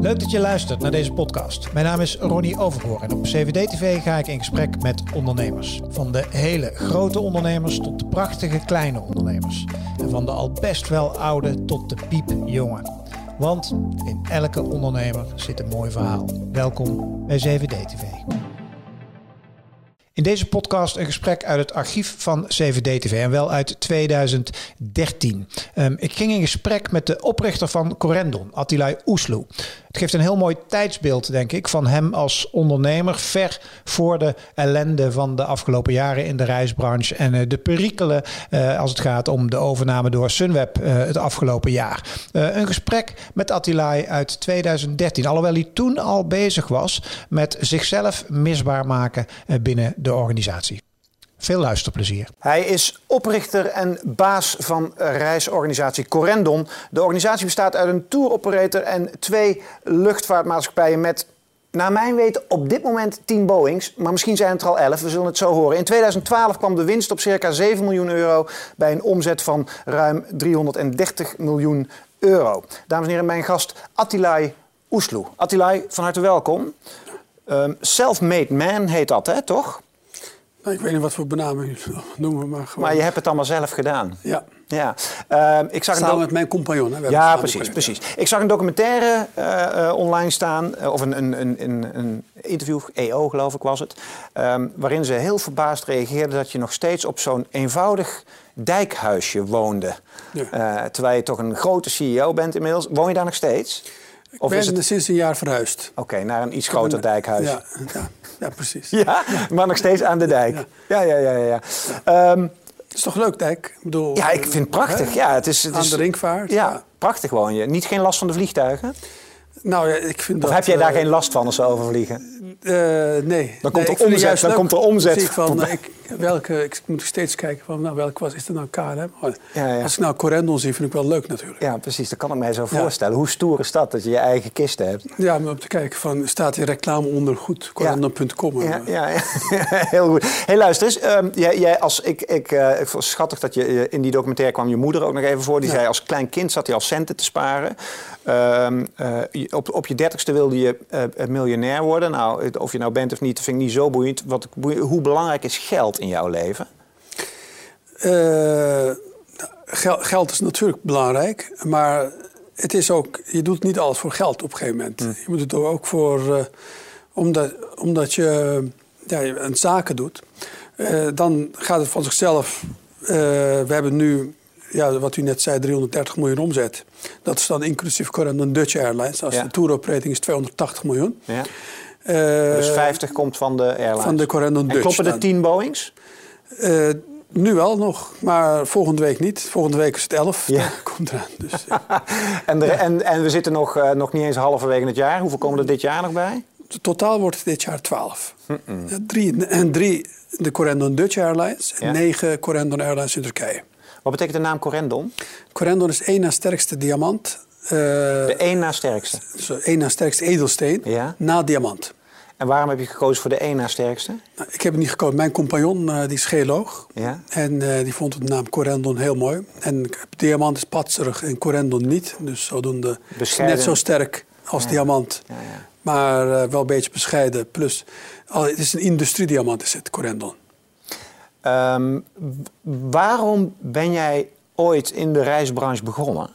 Leuk dat je luistert naar deze podcast. Mijn naam is Ronnie Overgoor en op CVD-TV ga ik in gesprek met ondernemers. Van de hele grote ondernemers tot de prachtige kleine ondernemers. En van de al best wel oude tot de piepjonge. Want in elke ondernemer zit een mooi verhaal. Welkom bij CVD-TV. In deze podcast een gesprek uit het archief van CVD-TV en wel uit 2013. Um, ik ging in gesprek met de oprichter van Corendon, Attilai Oesloe. Geeft een heel mooi tijdsbeeld, denk ik, van hem als ondernemer ver voor de ellende van de afgelopen jaren in de reisbranche en uh, de perikelen uh, als het gaat om de overname door Sunweb uh, het afgelopen jaar. een gesprek met Attilai uit 2013, alhoewel hij toen al bezig was met zichzelf misbaar maken binnen de organisatie. Veel luisterplezier. Hij is oprichter en baas van reisorganisatie Corendon. De organisatie bestaat uit een touroperator en twee luchtvaartmaatschappijen met naar mijn weten op dit moment 10 Boeings, maar misschien zijn het er al 11, we zullen het zo horen. In 2012 kwam de winst op circa 7 miljoen euro bij een omzet van ruim 330 miljoen euro. Dames en heren, mijn gast Attilai Oesloe. Attilai, van harte welkom. Um, Self-made man heet dat, hè, toch? Nou, ik weet niet wat voor benaming noemen, maar gewoon... Maar je hebt het allemaal zelf gedaan? Ja. Ja, uh, ik zag Samen met mijn compagnon. Hè? Ja, precies, precies. Ik zag een documentaire uh, uh, online staan, of een, een, een, een, interview, EO geloof ik was het, um, waarin ze heel verbaasd reageerde dat je nog steeds op zo'n eenvoudig dijkhuisje woonde. Ja. terwijl je toch een grote CEO bent inmiddels. Woon je daar nog steeds? Of ben is het... sinds een jaar verhuisd. Oké, okay, naar een iets groter dijkhuis. Ja, ja, ja, precies. Ja? maar nog steeds aan de dijk. Ja, ja, ja. ja, ja. Um, het is toch leuk, dijk? Ik bedoel, ja, ik vind het prachtig. Ja, het is, het aan is, de ringvaart. Ja, prachtig woon je. Niet geen last van de vliegtuigen? Nou ja, ik vind of dat, heb jij daar uh, geen last van als ze overvliegen? Uh, nee. Dan komt, nee, er, omzet, dan komt er omzet. Ik, van, ik, welke, ik moet steeds kijken van nou, welke was, is het nou KLM? Ja, ja. Als ik nou Corendon zie, vind ik wel leuk natuurlijk. Ja, precies. Dat kan ik mij zo voorstellen. Hoe stoer is dat, dat je je eigen kist hebt? Ja, maar om te kijken van, staat die reclame onder goed? Corendon.com. Ja, ja, heel goed. Hey, luister eens. Um, jij, jij, als, ik, ik, uh, ik schattig dat je in die documentaire kwam je moeder ook nog even voor. Die zei als klein kind zat hij al centen te sparen. Um, uh, op, op je dertigste wilde je uh, miljonair worden. Nou, of je nou bent of niet, dat vind ik niet zo boeiend. Wat, hoe belangrijk is geld in jouw leven? Uh, geld, geld is natuurlijk belangrijk, maar het is ook, je doet niet alles voor geld op een gegeven moment. Hmm. Je moet het ook voor, omdat, omdat je ja, een zaken doet. dan gaat het van zichzelf. we hebben nu ja, wat u net zei, 330 miljoen omzet. Dat is dan inclusief Corendon Dutch Airlines. Als de tour operating is 280 miljoen. Ja. Uh, dus 50 komt van de airlines? Van de Corendon Dutch. En kloppen de 10 Boeings? Uh, nu wel nog, maar volgende week niet. Volgende week is het 11. Ja. komt eraan. Dus, ja. en, de, en, en we zitten nog, uh, nog niet eens halverwege het jaar. Hoeveel komen er dit jaar nog bij? Totaal wordt het dit jaar 12. Mm -mm. Ja, drie, en drie de Corendon Dutch Airlines en negen Corendon Airlines in Turkije. Wat betekent de naam Corendon? Corendon is één na sterkste diamant. Uh, de één na sterkste? Zo, één na sterkste edelsteen ja. na diamant. En waarom heb je gekozen voor de één na sterkste? Nou, ik heb het niet gekozen. Mijn compagnon uh, die is geoloog. Ja. En uh, die vond de naam Corendon heel mooi. En diamant is patserig en Corendon niet. Dus zodoende Bescheiden. net zo sterk als ja. diamant. Ja, maar wel een beetje bescheiden. Plus, het is een industriediamant is het, Corendon. Um, waarom ben jij ooit in de reisbranche begonnen?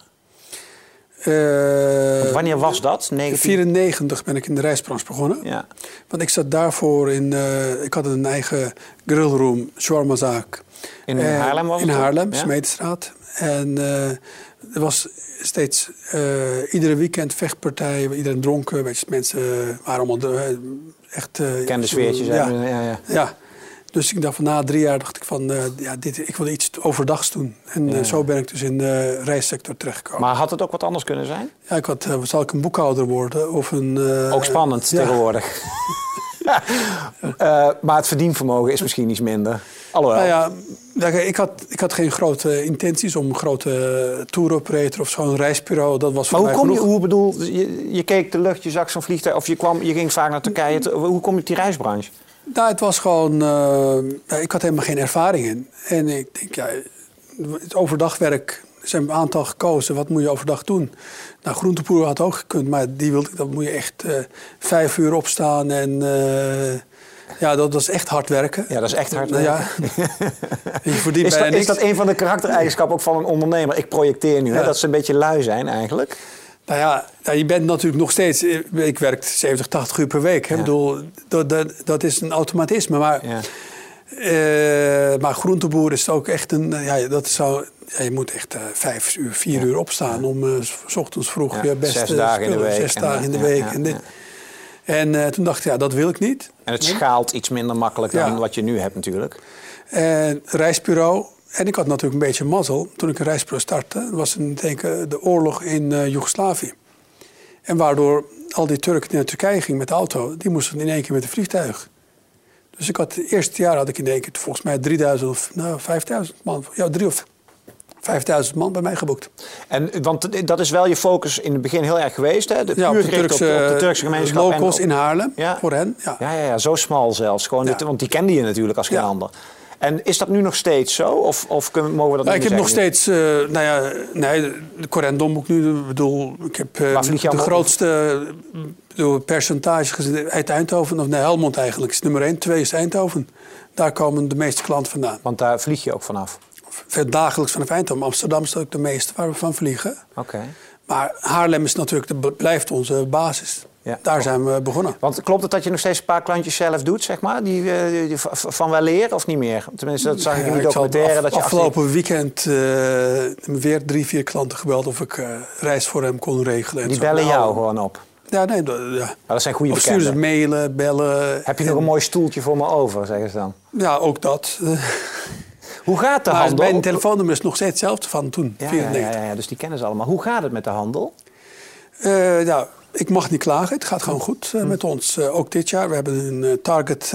Uh, wanneer was dat? 1994 ben ik in de reisbranche begonnen. Ja. Want ik zat daarvoor in... Uh, ik had een eigen grillroom, shawarmazaak. In uh, Haarlem was het? In Haarlem, ja? Smedestraat. En er was steeds... iedere weekend vechtpartijen, iedereen dronken. Weet je, mensen waren allemaal echt... Kende sfeertjes. Ja, ja, ja. ja. Dus ik dacht van na drie jaar dacht ik van uh, ja, dit, ik wil iets overdags doen. En uh, zo ben ik dus in de reissector terechtgekomen. Maar had het ook wat anders kunnen zijn? Ja, ik had, uh, zal ik een boekhouder worden of een... ook spannend ja. tegenwoordig. maar het verdienvermogen is misschien iets minder. Alhoewel. Nou ja, ik had, ik had geen grote intenties om een grote tour operator of zo'n reisbureau. Dat was maar voor hoe mij kom je, hoe bedoel, je, je keek de lucht, je zag zo'n vliegtuig of je, kwam, je ging vaak naar Turkije. Hoe kom je op die reisbranche? Nou, het was gewoon... Uh, ik had helemaal geen ervaring in. En ik denk, ja, het overdagwerk Er zijn een aantal gekozen. Wat moet je overdag doen? Nou, groentepoer had ook gekund, maar die wilde, dan moet je echt uh, vijf uur opstaan en uh, ja, dat, dat, is echt hard werken. Ja, dat is echt hard werken. Ja. je is, dat, is dat een van de karaktereigenschappen ook van een ondernemer? Ik projecteer nu, ja. hè, dat ze een beetje lui zijn eigenlijk. Nou ja, nou, je bent natuurlijk nog steeds... Ik werk 70, 80 uur per week. Hè? Ja. bedoel, dat, dat, dat is een automatisme. Maar, ja. uh, maar groenteboer is ook echt een... Ja, dat zou, ja, je moet echt uh, vijf uur, vier uur opstaan... om uh, s ochtends vroeg je beste zes dagen spullen, in de week. Zes dagen in de week. En, dit. en toen dacht ik, ja, dat wil ik niet. En het schaalt iets minder makkelijk dan wat je nu hebt natuurlijk. En reisbureau en ik had natuurlijk een beetje mazzel. Toen ik een reisbureau startte, was ik de oorlog in uh, Joegoslavië. En waardoor al die Turken die naar Turkije gingen met de auto, die moesten in één keer met een vliegtuig. Dus ik had het eerste jaar had ik in één keer volgens mij 3000 of nou, 5000 man. Ja, drie of 5000 man bij mij geboekt. En, want dat is wel je focus in het begin heel erg geweest, hè? De, ja, op de Turkse, op, op de Turkse gemeenschap. Locals in Haarlem, ja. voor hen. Ja. Ja, ja, ja, zo smal zelfs. Gewoon dit, want die kende je natuurlijk als geen ander. En is dat nu nog steeds zo? Of, of kunnen, mogen we dat nou, niet Ik heb nog steeds, uh, nou ja, nee, de Corendon ik nu, ik bedoel, ik heb uh, de grootste bedoel, percentage gezien uit Eindhoven, of nee, Helmond eigenlijk, is nummer 1, 2 is Eindhoven. Daar komen de meeste klanten vandaan. Want daar vlieg je ook vanaf? Dagelijks vanaf Eindhoven. Amsterdam is ook de meeste waar we van vliegen. Oké. Okay. Maar Haarlem is natuurlijk de, blijft onze basis. Ja, Daar zijn we begonnen. Want klopt het dat je nog steeds een paar klantjes zelf doet, zeg maar? Die, die, die van wel leren of niet meer? Tenminste, dat zag ik in die documentaire. Af, dat je afgelopen achter... weekend uh, weer drie, vier klanten gebeld of ik uh, reis voor hem kon regelen. En die bellen nou, jou gewoon op? Ja, nee. Ja. Maar dat zijn goede of sturen ze mailen, bellen. Heb je en... nog een mooi stoeltje voor me over, zeggen ze dan? Ja, ook dat. Hoe gaat de maar handel? Mijn telefoonnummer is nog steeds hetzelfde van toen, ja, 94. Ja, ja, ja, dus die kennen ze allemaal. Hoe gaat het met de handel? Uh, nou, ik mag niet klagen. Het gaat gewoon goed uh, met ons. Uh, ook dit jaar. We hebben een uh, target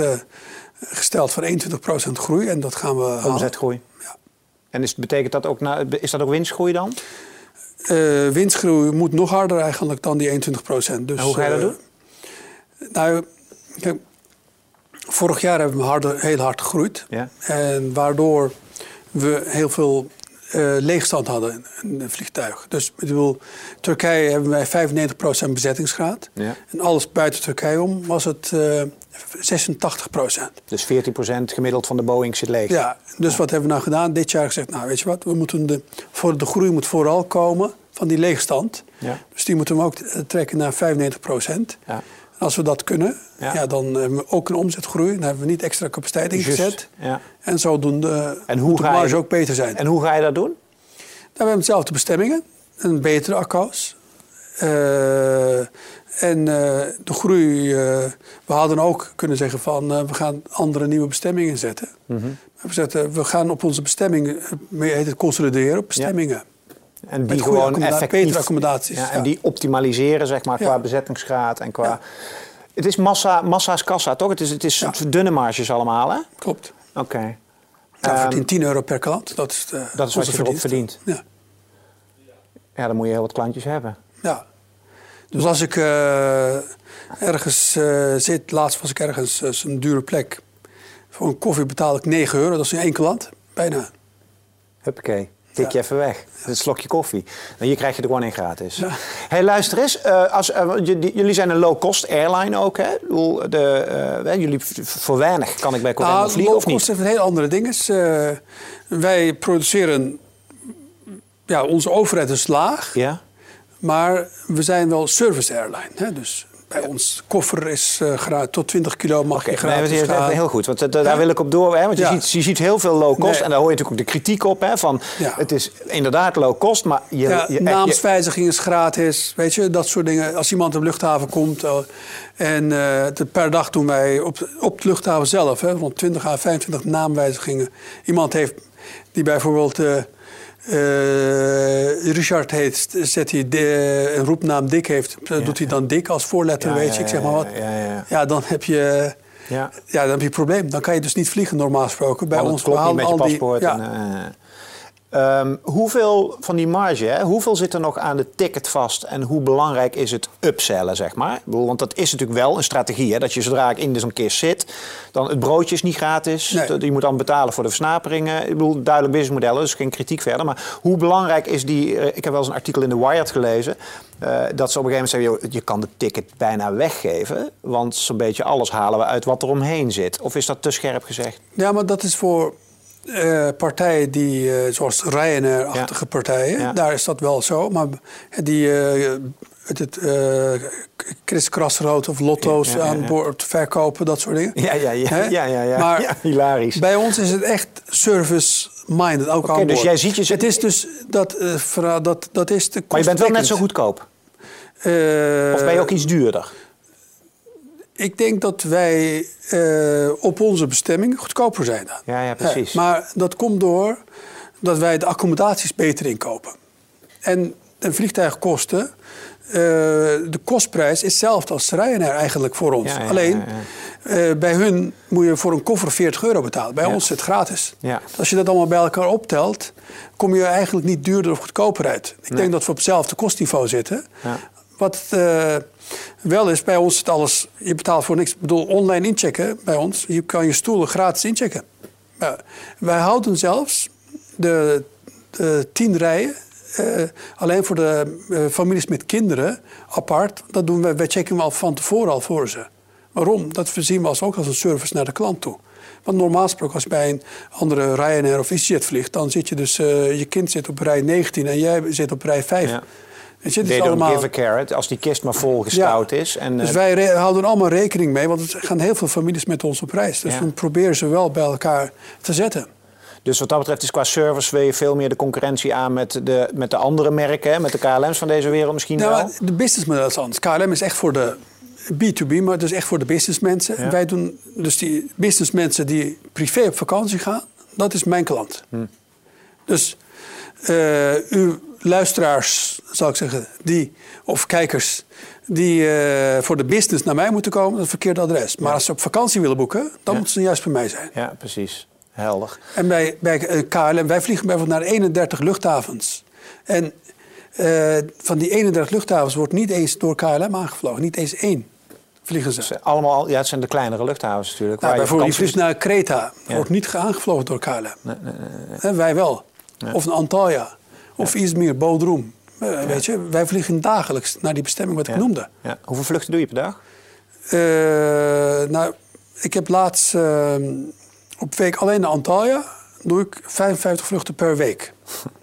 gesteld van 21% groei. En dat gaan we Omzetgroei. Ja. En is, betekent dat ook, na, is dat ook winstgroei dan? winstgroei moet nog harder eigenlijk dan die 21%. Dus, en hoe ga je dat doen? Nou, kijk, vorig jaar hebben we harder, heel hard gegroeid. Ja. En waardoor we heel veel uh, leegstand hadden in een vliegtuig. Dus ik bedoel, Turkije hebben wij 95% bezettingsgraad. Ja. En alles buiten Turkije om was het uh, 86%. Dus 14% gemiddeld van de Boeing zit leeg. Ja, dus wat hebben we nou gedaan? Dit jaar gezegd, nou weet je wat, we moeten de, voor de groei moet vooral komen van die leegstand. Ja. Dus die moeten we ook trekken naar 95%. Ja. Als we dat kunnen, Ja. ja. dan hebben we ook een omzetgroei. Dan hebben we niet extra capaciteit ingezet. Ja. En zodoende En hoe moet de ga je- marge ook beter zijn. En hoe ga je dat doen? Nou, we hebben dezelfde bestemmingen, een betere accounts. Eh, en eh, de groei, eh, we hadden ook kunnen zeggen van we gaan andere nieuwe bestemmingen zetten. Mhm. We, zetten, we gaan op onze bestemmingen, meer heet het consolideren op bestemmingen. En die gewoon effectief... betere accommodaties, Ja, en ja. die optimaliseren, zeg maar, qua Ja. bezettingsgraad en qua... Ja. Het is massa, massa's kassa, toch? Het is, het is Ja. dunne marges allemaal, hè? Klopt. Oké. Nou, Ehm, verdient 10 euro per klant. Dat is, de, dat is wat je erop verdienst. verdient. Ja. Ja, dan moet je heel wat klantjes hebben. Ja. Dus als ik eh, ergens eh, zit, laatst was ik ergens, eh, een dure plek. Voor een koffie betaal ik 9 euro, dat is in één klant. Bijna. Huppakee. Tik je even weg. Een slokje koffie. En hier krijg je er gewoon in gratis. Ja. hey, luister eens. eh, als, eh, jullie zijn een low-cost airline ook, hè? De, eh, jullie voor weinig kan ik bij Corendon Nou, vliegen, of low-cost niet? heeft een heel andere ding. is, eh, wij produceren... Ja, onze overheid is laag. Ja? Maar we zijn wel service airline. Hè? Dus bij ons koffer is eh gratis. Tot 20 kilo mag je nee, gratis dat is gaan. heel goed. Want eh, daar wil ik op door. Hè? Want je, Ja. ziet, je ziet heel veel low cost. Nee. En daar hoor je natuurlijk ook de kritiek op. Hè? Van, Ja. Het is inderdaad low cost, maar je... Je, naamswijziging is gratis, weet je, dat soort dingen. Als iemand op de luchthaven komt eh, en per dag doen wij op, op de luchthaven zelf, hè, rond 20 à 25 naamwijzigingen. Iemand heeft die bijvoorbeeld eh, eh, Richard heet, zet hij de, een roepnaam Dick heeft, eh, doet hij dan Dick als voorletter, Ja, weet je, ik zeg maar wat. ja, ja, ja. Ja, dan heb je... ja. Ja, dan heb je een probleem. Dan kan je dus niet vliegen, normaal gesproken. Bij ons klopt niet met je al die- paspoort. en, Ehm, hoeveel van die marge, hè, hoeveel zit er nog aan de ticket vast en hoe belangrijk is het upsellen, zeg maar? Ik bedoel, want dat is natuurlijk wel een strategie, hè, dat je zodra ik in zo'n kist zit, dan het broodje is niet gratis, Nee. je moet dan betalen voor de versnaperingen. Ik bedoel, duidelijk businessmodellen, dus geen kritiek verder. Maar hoe belangrijk is die, eh, ik heb wel eens een artikel in The Wired gelezen, eh, dat ze op een gegeven moment zeggen, je kan de ticket bijna weggeven, want zo'n beetje alles halen we uit wat er omheen zit. Of is dat te scherp gezegd? Ja, maar dat is voor eh, partijen die, eh, zoals Ryanair-achtige Ja. partijen, Ja. daar is dat wel zo. Maar die eh, het, het, Chris Krasrood of lotto's Ja, aan boord verkopen, dat soort dingen. Ja, ja, ja. Ja, ja, ja. Maar ja, hilarisch. Bij ons is het echt service-minded, ook Oké, aan dus jij ziet je- Het is dus, dat, dat, dat is de Maar je bent wel net zo goedkoop. Of ben je ook iets duurder? Ik denk dat wij eh, op onze bestemming goedkoper zijn dan. Ja, ja, precies. maar dat komt door dat wij de accommodaties beter inkopen. En de vliegtuigkosten, eh, de kostprijs is hetzelfde als Ryanair eigenlijk voor ons. Ja, ja, Alleen, eh, bij hun moet je voor een koffer 40 euro betalen. Bij ons is het gratis. Als je dat allemaal bij elkaar optelt, kom je eigenlijk niet duurder of goedkoper uit. Ik Nee. denk dat we op hetzelfde kostniveau zitten. Wat eh, wel is, bij ons het alles... Je betaalt voor niks. Ik bedoel, online inchecken bij ons. Je kan je stoelen gratis inchecken. Wij houden zelfs de, de tien rijen... eh, alleen voor de eh, families met kinderen apart. Dat doen wij, wij checken we al van tevoren al voor ze. Waarom? Dat zien we als, ook als een service naar de klant toe. Want normaal gesproken als je bij een andere Ryanair of EasyJet vliegt... dan zit je dus... je kind zit op rij 19 en jij zit op rij 5. Ja. Het allemaal... give a carrot als die kist maar vol gestouwd is. En, dus eh, wij houden allemaal rekening mee, want er gaan heel veel families met ons op reis. Dus Ja. we proberen ze wel bij elkaar te zetten. dus wat dat betreft is qua service wil je veel meer de concurrentie aan met de, met de andere merken. Met de KLM's van deze wereld misschien Nou, wel. de businessmodel is anders. KLM is echt voor de B2B, maar het is echt voor de businessmensen. Ja. Wij doen dus die businessmensen die privé op vakantie gaan, dat is mijn klant. Hm. Dus uw luisteraars, zou ik zeggen, die, of kijkers, die eh, voor de business naar mij moeten komen, dat is het verkeerde adres. Maar als ze op vakantie willen boeken, dan moeten ze juist bij mij zijn. Ja, precies. Helder. En bij, bij eh, KLM, wij vliegen bijvoorbeeld naar 31 luchthavens. En eh, van die 31 luchthavens wordt niet eens door KLM aangevlogen. Niet eens één vliegen ze. Allemaal, ja, het zijn de kleinere luchthavens natuurlijk. Nou, waar bijvoorbeeld, je vliegt naar Kreta. Ja. Wordt niet aangevlogen door KLM. Nee, nee, wij wel. Of een Antalya. Of Izmir, Bodrum. Eh, Weet je, wij vliegen dagelijks naar die bestemming wat ik noemde. Hoeveel vluchten doe je per dag? Eh, nou, ik heb laatst eh, op week alleen naar Antalya. doe ik 55 vluchten per week.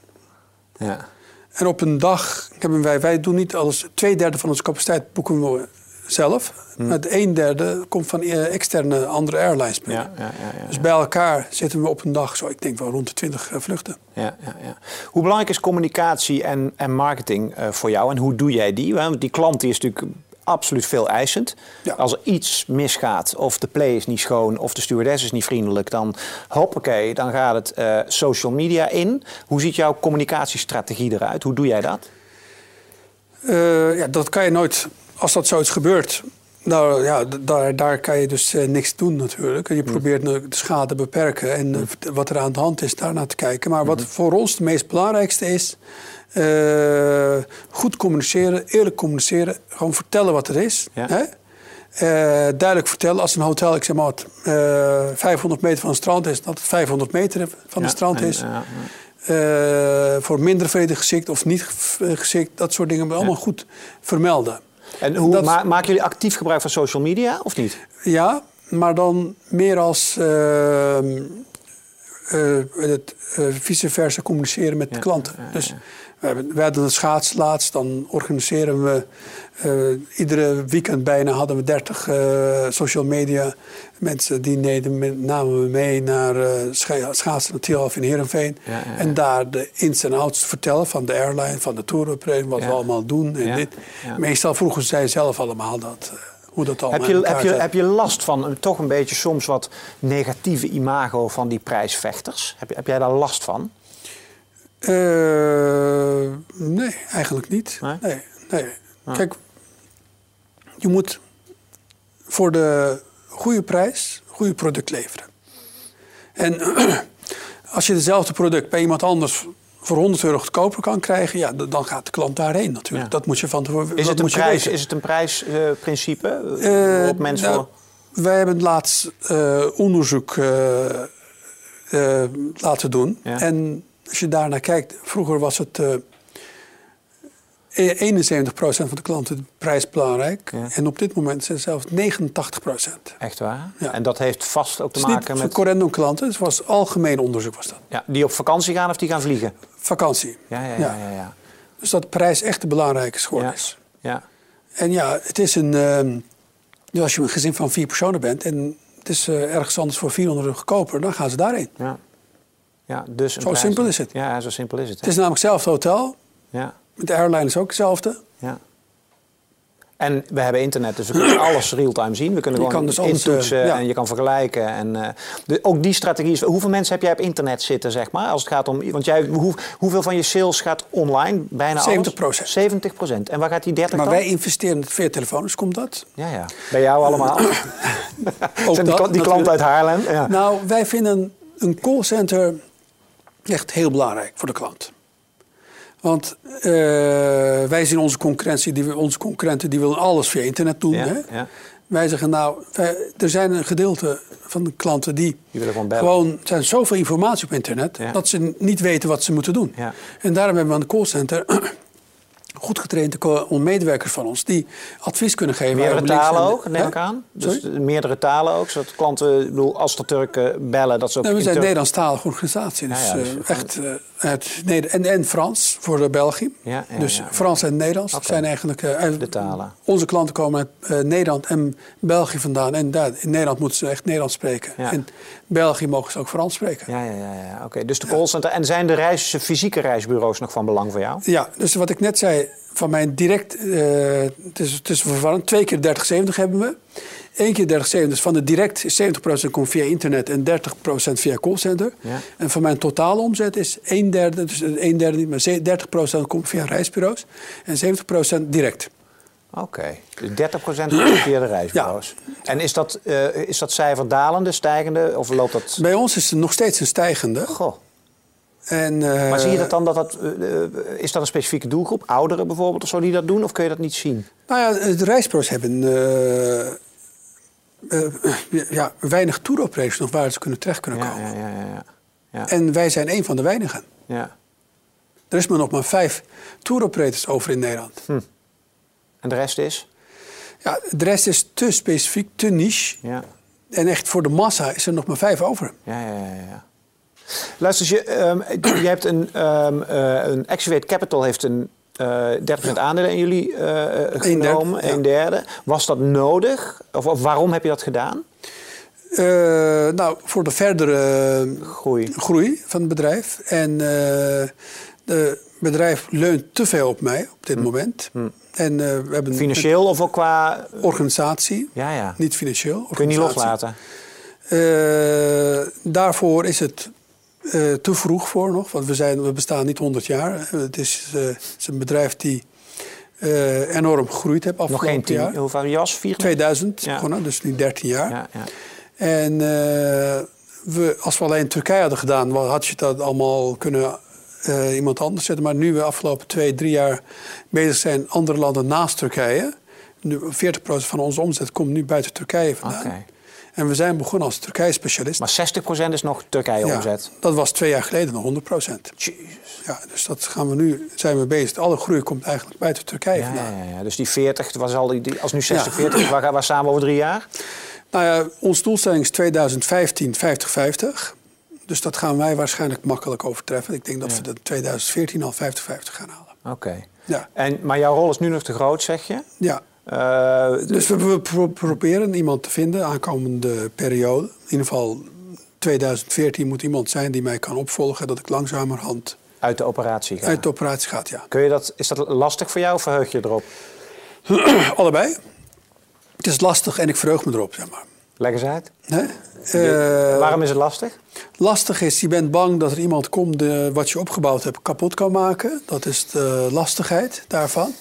Ja. En op een dag hebben wij, wij doen niet alles, twee derde van onze capaciteit boeken we zelf. Hm. Maar een derde komt van eh, externe andere airlines. Ja, ja, ja, ja, Dus bij elkaar zitten we op een dag, zo, ik denk wel rond de 20 eh, vluchten. Ja, ja, ja. Hoe belangrijk is communicatie en, en marketing eh, voor jou en hoe doe jij die? Want die klant die is natuurlijk absoluut veel eisend. Als er iets misgaat, of de play is niet schoon, of de stewardess is niet vriendelijk, dan hoppakee, dan gaat het social media in. Hoe ziet jouw communicatiestrategie eruit? Hoe doe jij dat? Ja, dat kan je nooit, als dat zoiets gebeurt, nou, ja, daar, daar kan je dus eh, niks doen natuurlijk. Je probeert nou de schade te beperken en eh, wat er aan de hand is, daarnaar te kijken. Maar wat voor ons het meest belangrijkste is, eh, goed communiceren, eerlijk communiceren, gewoon vertellen wat er is. Ja. Hè? Duidelijk vertellen als een hotel, ik zeg maar wat, eh, 500 meter van het strand is, dat het 500 meter van Ja, het strand en, is. voor minder vrede geschikt of niet ge- geschikt, dat soort dingen allemaal goed vermelden. En hoe Dat- ma- maken jullie actief gebruik van social media of niet? Ja, maar dan meer als ehm, eh, het eh, vice versa communiceren met de Ja, klanten. ja, ja, Dus we, hebben, we hadden een schaats laatst, dan organiseren we eh, iedere weekend bijna hadden we 30 eh, social media mensen die neden, namen we mee naar eh, scha- schaatsen naar Tialf in Heerenveen. Ja, ja, ja. En daar de ins en outs vertellen van de airline, van de touroperating, wat we allemaal doen en dit. Meestal vroegen zij zelf allemaal dat, hoe dat allemaal Heb je, heb, je, heb je last van een, toch een beetje soms wat negatieve imago van die prijsvechters? Heb, heb jij daar last van? Eh, nee, eigenlijk niet. Nee? Nee, nee. Kijk, je moet voor de goede prijs goede product leveren. En als je hetzelfde product bij iemand anders voor 100 euro goedkoper kan krijgen, ja, dan gaat de klant daarheen natuurlijk. Ja. Dat moet je van tevoren Is het een prijs, weten. is het een prijsprincipe waarop mensen nou, voor... Wij hebben laatst onderzoek laten doen. Ja. En als je daarnaar kijkt, vroeger was het eh 71% van de klanten de prijs belangrijk. Ja. En op dit moment is het zelfs 89%. Echt waar? Ja. En dat heeft vast ook te Het is niet maken voor met... Corendon-klanten, het was algemeen onderzoek was dat. Ja, die op vakantie gaan of die gaan vliegen? Vakantie. Ja, ja, ja. Ja. ja. Dus dat prijs echt de belangrijke geworden is. ja. En ja, het is een. ehm, dus als je een gezin van vier personen bent en het is eh, ergens anders voor 400 euro goedkoper, dan gaan ze daarheen. ja. Ja dus een Zo prijs- simpel is het. Ja, zo simpel is het. Het is namelijk hetzelfde hotel. Ja, Met de airline is ook hetzelfde. ja. En we hebben internet, dus we kunnen alles real-time zien. We kunnen Je gewoon dus alles, intoetsen ja. en je kan vergelijken. En, de, ook die strategie is... Hoeveel mensen heb jij op internet zitten, zeg maar? Als het gaat om... Want jij, hoe, hoeveel van je sales gaat online? Bijna 70%. alles? 70% En waar gaat die 30% Maar dan? wij investeren in het via telefoons, komt dat? Ja, ja. Bij jou allemaal? Ook Zijn die, dat, kla- die klant uit Haarlem? Ja. Nou, wij vinden een callcenter echt heel belangrijk voor de klant. Want eh, wij zien onze concurrentie, die, onze concurrenten die willen alles via internet doen. Ja, Hè? ja. Wij zeggen nou, wij- er zijn een gedeelte van de klanten die, Die willen gewoon gewoon zijn zoveel informatie op internet Ja. dat ze niet weten wat ze moeten doen. En daarom hebben we aan de callcenter goed getrainde medewerkers van ons die advies kunnen geven. Meerdere talen en- ook, neem ik aan. Dus Sorry? meerdere talen ook, zodat klanten, ik bedoel, als er Turken bellen, dat ze ook Nee, we zijn Nederlandstalige organisatie. Dus, Ja, ja, dus eh, echt eh, uit Neder en, en Frans voor eh, België. Ja, dus. Frans en Nederlands zijn eigenlijk... De talen. Onze klanten komen uit Nederland en België vandaan. En daar, in Nederland moeten ze echt Nederlands spreken. In België mogen ze ook Frans spreken. Ja, ja, ja. ja. Oké, dus de callcenter. En zijn de reis, fysieke reisbureaus nog van belang voor jou? Ja, dus wat ik net zei, van mijn direct, eh, het, is, het is verwarrend, twee keer 3070 hebben we. Eén keer 3070, dus van de direct is 70% komt via internet en 30% via callcenter. Ja. En van mijn totale omzet is een derde, dus een derde niet, maar ze- 30% komt via reisbureaus en 70% direct. Oké, dus 30% via de reisbureaus. En is dat, eh, is dat cijfer dalende, stijgende of loopt dat... Bij ons is het nog steeds een stijgende. Goh. En, eh, Maar zie je dat dan, dat dat, eh, eh, is dat een specifieke doelgroep? Ouderen bijvoorbeeld of zo die dat doen? Of kun je dat niet zien? Nou ja, de reisbureaus hebben ja, weinig tour-operators nog waar ze kunnen terecht kunnen Ja, komen. ja, ja, ja, ja. ja. En wij zijn een van de weinigen. ja. Er is maar nog maar vijf tour-operators over in Nederland. En de rest is? Ja, de rest is te specifiek, te niche. Ja. En echt voor de massa is er nog maar vijf over. Ja, ja, ja. Luister, je, ehm, je hebt een, eh, een Activate Capital heeft een eh 30% aandelen in jullie eh, Een derde, genomen, een derde. Was dat nodig? Of, of waarom heb je dat gedaan? Nou, voor de verdere Groei. groei van het bedrijf. En uh, het bedrijf leunt te veel op mij op dit moment. En uh, we hebben Financieel of ook qua... organisatie. Ja, ja. Niet financieel. Kun je niet loslaten? Uh, daarvoor is het uh, te vroeg voor nog. Want we, zijn, we bestaan niet 100 jaar. Het is, uh, het is een bedrijf die enorm gegroeid heeft afgelopen Nog geen jaar. Hoeveel jas? 4? 2000 Ja. begonnen, dus nu 13 jaar. Ja, ja. En we, als we alleen Turkije hadden gedaan, had je dat allemaal kunnen iemand anders zetten. Maar nu we afgelopen twee, drie jaar bezig zijn, andere landen naast Turkije. Nu, 40% van onze omzet komt nu buiten Turkije vandaan. Okay. En we zijn begonnen als Turkije-specialist. Maar 60% is nog Turkije-omzet? Ja, dat was twee jaar geleden nog 100%. Jezus. Ja, dus dat gaan we nu, zijn we bezig. Alle groei komt eigenlijk buiten Turkije ja, vandaan. Ja, ja. Dus die 40, was al die, als nu 60, 40, waar, waar staan we over drie jaar? Nou ja, onze doelstelling is 2015 50-50. Dus dat gaan wij waarschijnlijk makkelijk overtreffen. Ik denk dat ja. we dat 2014 al 50-50 gaan halen. Oké. Okay. Ja. En, maar jouw rol is nu nog te groot, zeg je? Ja. Uh, dus we, we pro proberen iemand te vinden aankomende periode. In ieder geval 2014 moet iemand zijn die mij kan opvolgen. Dat ik langzamerhand uit de operatie ga. Uit de operatie gaat, ja. Kun je dat, is dat lastig voor jou of verheug je erop? Allebei. Het is lastig en ik verheug me erop, zeg maar. Leg eens uit. Nee? Uh, Waarom is het lastig? Lastig is, je bent bang dat er iemand komt die wat je opgebouwd hebt kapot kan maken. Dat is de lastigheid daarvan.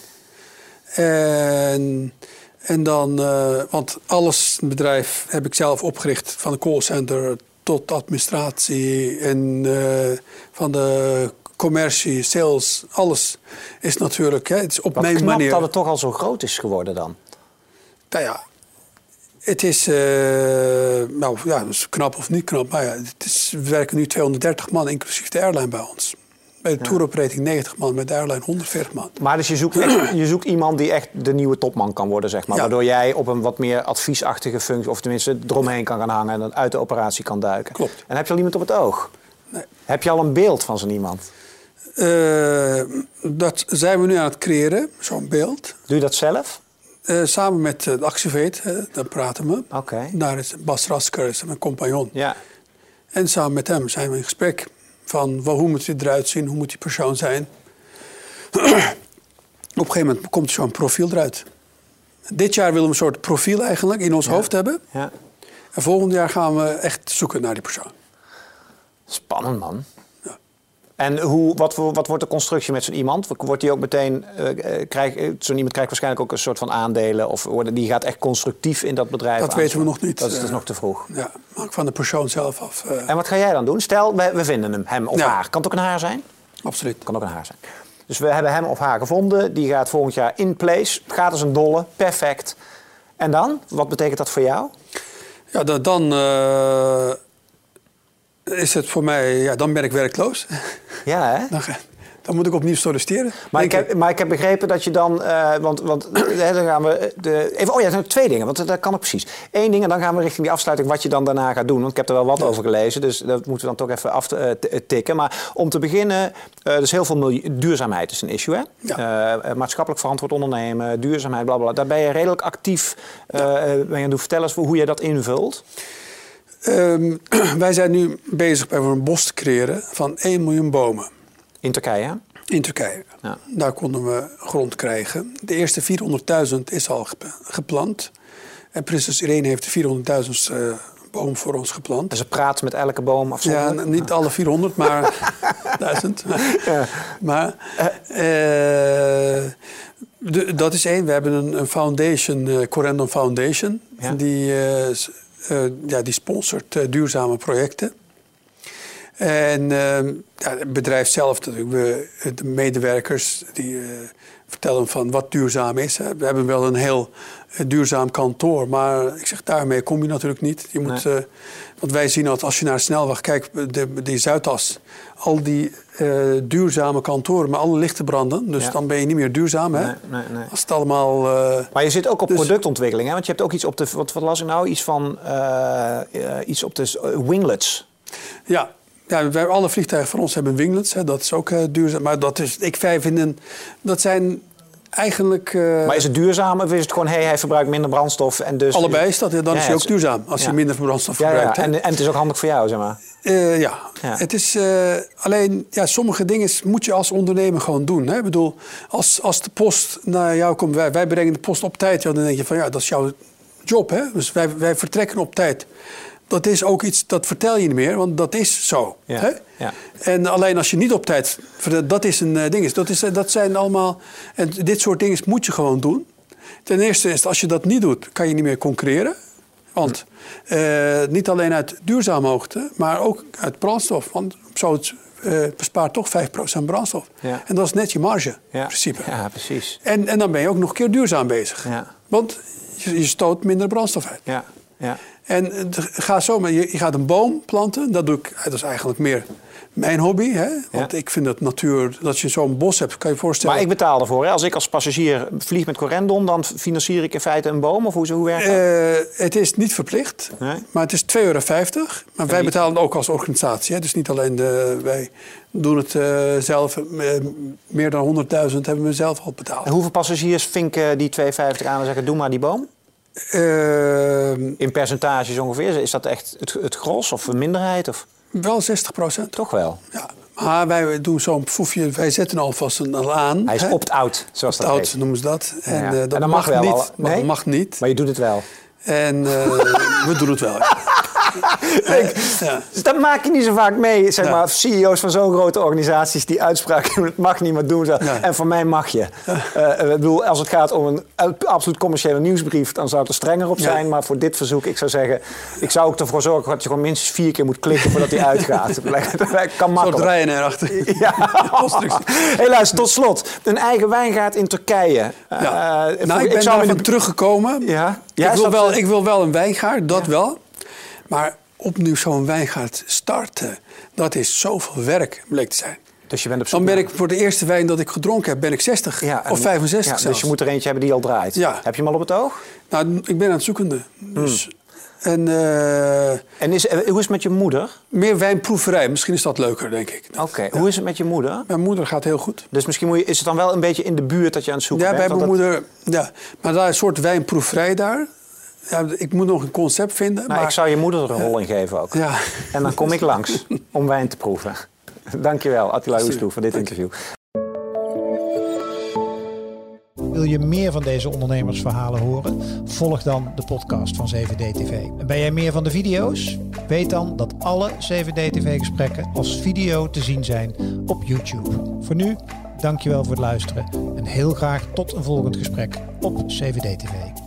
En, en dan, uh, want alles, het bedrijf heb ik zelf opgericht, van een callcenter tot administratie en eh, van de commercie, sales, alles is natuurlijk. Hè, het is op Wat mijn knap manier. dat het toch al zo groot is geworden dan. Nou ja, het is, eh, nou ja, is knap of niet knap, maar ja, het is, we werken nu 230 man, inclusief de airline bij ons. Bij de tour operating 90 man, met de airline 140 man. Maar dus je zoekt, echt, je zoekt iemand die echt de nieuwe topman kan worden, zeg maar. Waardoor jij op een wat meer adviesachtige functie, of tenminste eromheen kan gaan hangen en dan uit de operatie kan duiken. Klopt. En heb je al iemand op het oog? Nee. Heb je al een beeld van zo'n iemand? Eh, dat zijn we nu aan het creëren, zo'n beeld. Doe je dat zelf? Eh, samen met eh, de Activate, daar praten we. Oké. Daar is Bas Rasker, is mijn compagnon. Ja. En samen met hem zijn we in gesprek van wel, hoe moet hij eruit zien, hoe moet die persoon zijn. Op een gegeven moment komt zo'n profiel eruit. Dit jaar willen we een soort profiel eigenlijk in ons hoofd hebben. ja. En volgend jaar gaan we echt zoeken naar die persoon. Spannend, man. En hoe, wat, voor- wat wordt de constructie met zo'n iemand? Wordt die ook meteen, krijg, eh, zo'n iemand krijgt waarschijnlijk ook een soort van aandelen? Of worden, die gaat echt constructief in dat bedrijf Dat weten we nog niet. Dat is dus nog te vroeg. Ja, hangt van de persoon zelf af. En wat ga jij dan doen? Stel, we, we vinden hem, hem of Ja. haar. Kan het ook een haar zijn? absoluut. Kan ook een haar zijn. Dus we hebben hem of haar gevonden. Die gaat volgend jaar in place. Gaat als een dolle. Perfect. En dan? Wat betekent dat voor jou? Ja, dan, dan is het voor mij, ja, dan ben ik werkloos. Ja, hè? Dan, dan moet ik opnieuw solliciteren. Maar ik, heb, maar ik heb begrepen dat je dan... eh, want want dan gaan we... De, even, oh ja, er zijn twee dingen. Want dat kan ook precies. Eén ding en dan gaan we richting die afsluiting... wat je dan daarna gaat doen. Want ik heb er wel wat over gelezen. Dus dat moeten we dan toch even aftikken. Maar om te beginnen... eh dus heel veel milieu, duurzaamheid is een issue, hè? Ja. Eh, maatschappelijk verantwoord ondernemen. Duurzaamheid, bla bla. bla. Daar ben je redelijk actief. eh ben je aan doen. Vertel eens hoe je dat invult. Ehm, wij zijn nu bezig bij een bos te creëren van 1 miljoen bomen In Turkije, hè? in Turkije. Ja. Daar konden we grond krijgen. De eerste 400.000 is al gep- geplant. En prinses Irene heeft de 400.000 eh boom voor ons geplant. En ze praat met elke boom Ja, afzonderlijk. n- niet alle 400, maar 1000. Maar eh, de- dat is één. We hebben een, een foundation, eh Corendon Foundation. Ja. Die, ja, die sponsort eh, duurzame projecten. En eh, ja, het bedrijf zelf, natuurlijk, de medewerkers, die eh, vertellen van wat duurzaam is. We hebben wel een heel eh, duurzaam kantoor, maar ik zeg, daarmee kom je natuurlijk niet. Je moet, Nee. eh, want wij zien dat als je naar de snelweg kijkt, de, die Zuidas, al die eh, duurzame kantoren, maar alle lichten branden. Dus Ja. dan ben je niet meer duurzaam. Hè? Nee, nee, nee. Als het allemaal... eh, Maar je zit ook op Dus- productontwikkeling, hè? Want je hebt ook iets op de... Wat, wat las ik nou? Iets van... iets op de winglets. Ja, ja wij, alle vliegtuigen van ons hebben winglets. Hè, dat is ook duurzaam. Maar dat is, ik vijf in een, dat zijn eigenlijk... eh, Maar is het duurzaam of is het gewoon... Hé, hey, hij verbruikt minder brandstof en dus... allebei is dat. Dan Ja, is hij ook duurzaam. Als je minder brandstof verbruikt. En, en het is ook handig voor jou, zeg maar. Eh, ja. Het is eh, alleen ja, sommige dingen moet je als ondernemer gewoon doen. Hè? Ik bedoel, als, als de post naar jou komt, wij, wij brengen de post op tijd, dan denk je van ja, dat is jouw job. Hè? Dus wij, wij vertrekken op tijd. Dat is ook iets, dat vertel je niet meer, want dat is zo. Ja, Hè? ja. En alleen als je niet op tijd, dat is een eh, ding. Dat, is, dat zijn allemaal, en dit soort dingen moet je gewoon doen. Ten eerste is, als je dat niet doet, kan je niet meer concurreren. Want eh, niet alleen uit duurzame hoogte, maar ook uit brandstof. Want zoiets eh bespaart toch 5% brandstof. Ja. En dat is net je marge, in principe. Ja, precies. En, en dan ben je ook nog een keer duurzaam bezig. Want je, je stoot minder brandstof uit. Ja, ja. En het gaat zo, maar je, je gaat een boom planten. Dat doe ik, dat is eigenlijk meer mijn hobby. Hè? Want Ja. ik vind dat natuur, dat je zo'n bos hebt, kan je je voorstellen. Maar ik betaal ervoor. Hè? Als ik als passagier vlieg met Corendon... dan financier ik in feite een boom? Of hoe, hoe werkt dat? Eh, het is niet verplicht, Nee? maar het is 2,50 euro. Maar wij betalen ook als organisatie. Hè? Dus niet alleen de, wij doen het eh, zelf. eh, meer dan 100.000 hebben we zelf al betaald. En hoeveel passagiers vinken die 2,50 aan en zeggen... doe maar die boom? Eh, In percentages ongeveer? Is dat echt het, het gros of een minderheid? Of? wel 60 procent. Toch wel. Ja. Maar wij doen zo'n proefje. Wij zetten alvast een al aan. Hij is opt-out, zoals dat Oud heet. noemen ze dat. En, Ja. eh, En dat, dat mag, mag wel niet. al- Maar nee? Dat mag niet. Maar je doet het wel. En eh, we doen het wel. ja. Dus dat maak je niet zo vaak mee, zeg maar, CEO's van zo'n grote organisaties die uitspraken het mag niet meer doen. Zo. En voor mij mag je. Uh, ik bedoel, als het gaat om een absoluut commerciële nieuwsbrief, dan zou het er strenger op zijn. Maar voor dit verzoek, ik zou zeggen, ik zou ook ervoor zorgen dat je gewoon minstens vier keer moet klikken voordat hij uitgaat. dat kan makkelijk. Zo draaien erachter. Ja. Helaas, tot slot. Een eigen wijngaard in Turkije. Ja. Uh, nou, ik ben ik zou daarvan teruggekomen. Ja. ik, wil wel, ik wil wel een wijngaard, dat wel. Maar opnieuw zo'n wijngaard starten, dat is zoveel werk, bleek te zijn. Dus je bent op Dan ben ik voor de eerste wijn dat ik gedronken heb, ben ik 60 of 65 ja, Dus je moet er eentje hebben die al draait. Ja. Heb je hem al op het oog? Nou, ik ben aan het zoekende. Dus, hmm. En, uh, en is, eh, hoe is het met je moeder? Meer wijnproeverij. Misschien is dat leuker, denk ik. Oké. Hoe is het met je moeder? Mijn moeder gaat heel goed. Dus misschien moet je, is het dan wel een beetje in de buurt dat je aan het zoeken ja, bent? Ja, bij mijn moeder. Ja. Maar daar is een soort wijnproeverij daar. Ja, ik moet nog een concept vinden. Nou, maar... Ik zou je moeder er een rol in geven ook. Ja. En dan kom ik langs om wijn te proeven. Dankjewel, Attila Oesloe, voor dit interview. Wil je meer van deze ondernemersverhalen horen? Volg dan de podcast van 7D-TV. En ben jij meer van de video's? Weet dan dat alle 7D-TV-gesprekken als video te zien zijn op YouTube. Voor nu, dankjewel voor het luisteren en heel graag tot een volgend gesprek op 7D-TV.